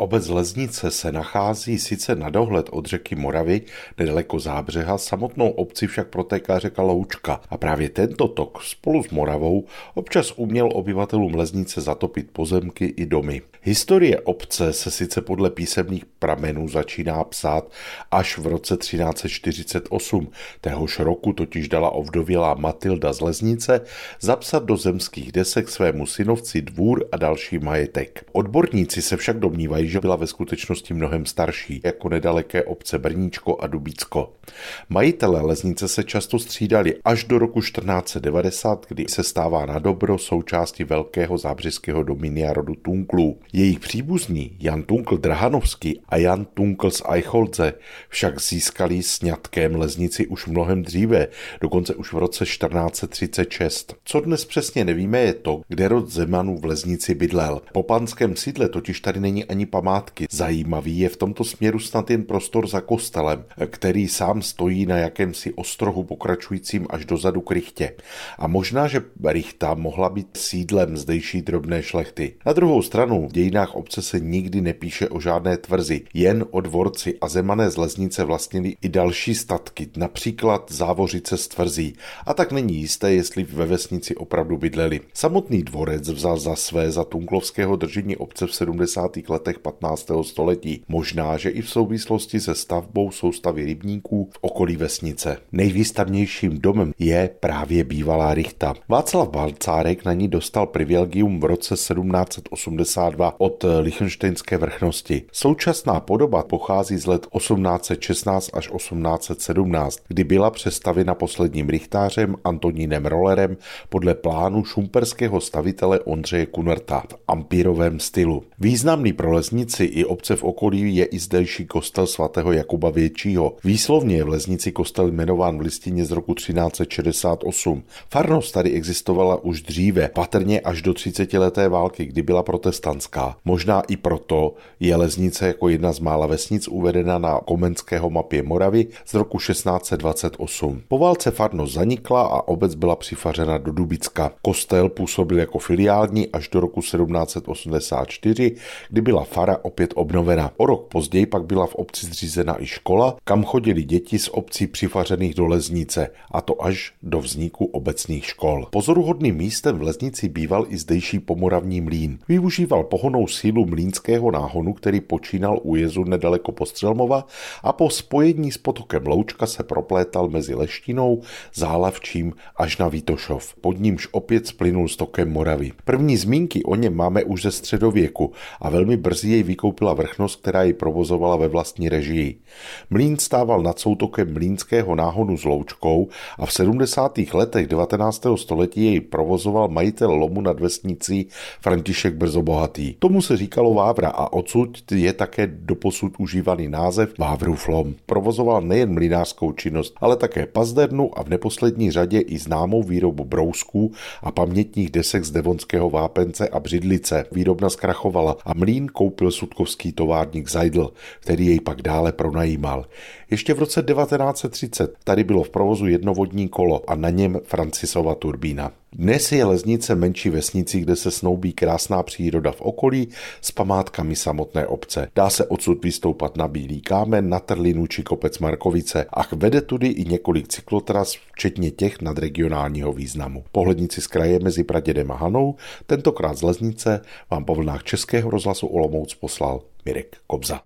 Obec Leznice se nachází sice na dohled od řeky Moravy, nedaleko Zábřeha, samotnou obci však protéká řeka Loučka a právě tento tok spolu s Moravou občas uměl obyvatelům Leznice zatopit pozemky i domy. Historie obce se sice podle písemných pramenů začíná psát až v roce 1348. Téhož roku totiž dala ovdovělá Matilda z Leznice zapsat do zemských desek svému synovci dvůr a další majetek. Odborníci se však domnívají, že byla ve skutečnosti mnohem starší, jako nedaleké obce Brníčko a Dubícko. Majitelé Leznice se často střídali až do roku 1490, kdy se stává na dobro součástí velkého zábřeského dominia rodu Tunklů. Jejich příbuzní Jan Tunkl Drahanovský a Jan Tunkl z Eicholdze však získali sňatkem Leznici už mnohem dříve, dokonce už v roce 1436. Co dnes přesně nevíme je to, kde rod Zemanů v Leznici bydlel. Po panském sídle totiž tady není ani památky. Zajímavý je v tomto směru snad jen prostor za kostelem, který sám stojí na jakémsi ostrohu pokračujícím až dozadu k Richtě. A možná, že Richta mohla být sídlem zdejší drobné šlechty. Na druhou stranu v dějinách obce se nikdy nepíše o žádné tvrzi, jen o dvorci a zemané z Leznice vlastnili i další statky, například závořice z tvrzí. A tak není jisté, jestli ve vesnici opravdu bydleli. Samotný dvorec vzal za své za tunklovského držení obce v 70. letech 15. století. Možná, že i v souvislosti se stavbou soustavy rybníků v okolí vesnice. Nejvýstavnějším domem je právě bývalá Richta. Václav Balcárek na ní dostal privilegium v roce 1782 od Lichtensteinské vrchnosti. Současná podoba pochází z let 1816 až 1817, kdy byla přestavena posledním richtářem Antonínem Rollerem podle plánu šumperského stavitele Ondřeje Kunerta v ampírovém stylu. Významný pro lesnici i obce v okolí je i zdejší kostel svatého Jakuba Většího. Výslovně je v Lesnici kostel jmenován v listině z roku 1368. Farnost tady existovala už dříve, patrně až do 30 leté války, kdy byla protestantská. Možná i proto je Leznice jako jedna z mála vesnic uvedena na komenského mapě Moravy z roku 1628. Po válce farnost zanikla a obec byla přifařena do Dubicka. Kostel působil jako filiální až do roku 1784, kdy byla fara opět obnovena. O rok později pak byla v obci zřízena i škola, kam chodili děti z obcí přifařených do Leznice, a to až do vzniku obecných škol. Pozoruhodným místem v Leznici býval i zdejší pomoravní mlín. Využíval pohonou sílu mlínského náhonu, který počínal u jezu nedaleko Postřelmova a po spojení s potokem Loučka se proplétal mezi Leštinou, Zálavčím až na Vítošov. Pod nímž opět splynul s tokem Moravy. První zmínky o něm máme už ze středověku a velmi brzy jej vykoupila vrchnost, která ji provozovala ve vlastní režii. Mlín stával nad soutokem mlínského náhonu s Loučkou a v 70. letech 19. století jej provozoval majitel lomu nad vesnicí František Brzobohatý. Tomu se říkalo Vávra a odsud je také doposud užívaný název Vávrův lom. Provozoval nejen mlinářskou činnost, ale také pazdernu a v neposlední řadě i známou výrobu brousků a pamětních desek z devonského vápence a břidlice. Výrobna zkrachovala a mlín koupil sudkovský továrník Zajdl, který jej pak dále pronajímal. Ještě v roce 1930 tady bylo v provozu jednovodní kolo a na něm Francisova turbína. Dnes je Leznice menší vesnici, kde se snoubí krásná příroda v okolí s památkami samotné obce. Dá se odsud vystoupat na Bílý kámen, na Trlinu či kopec Markovice a vede tudy i několik cyklotras, včetně těch nadregionálního významu. Pohlednici z kraje mezi Pradědem a Hanou, tentokrát z Leznice vám po vlnách Českého rozhlasu Olomouc poslal Mirek Kobza.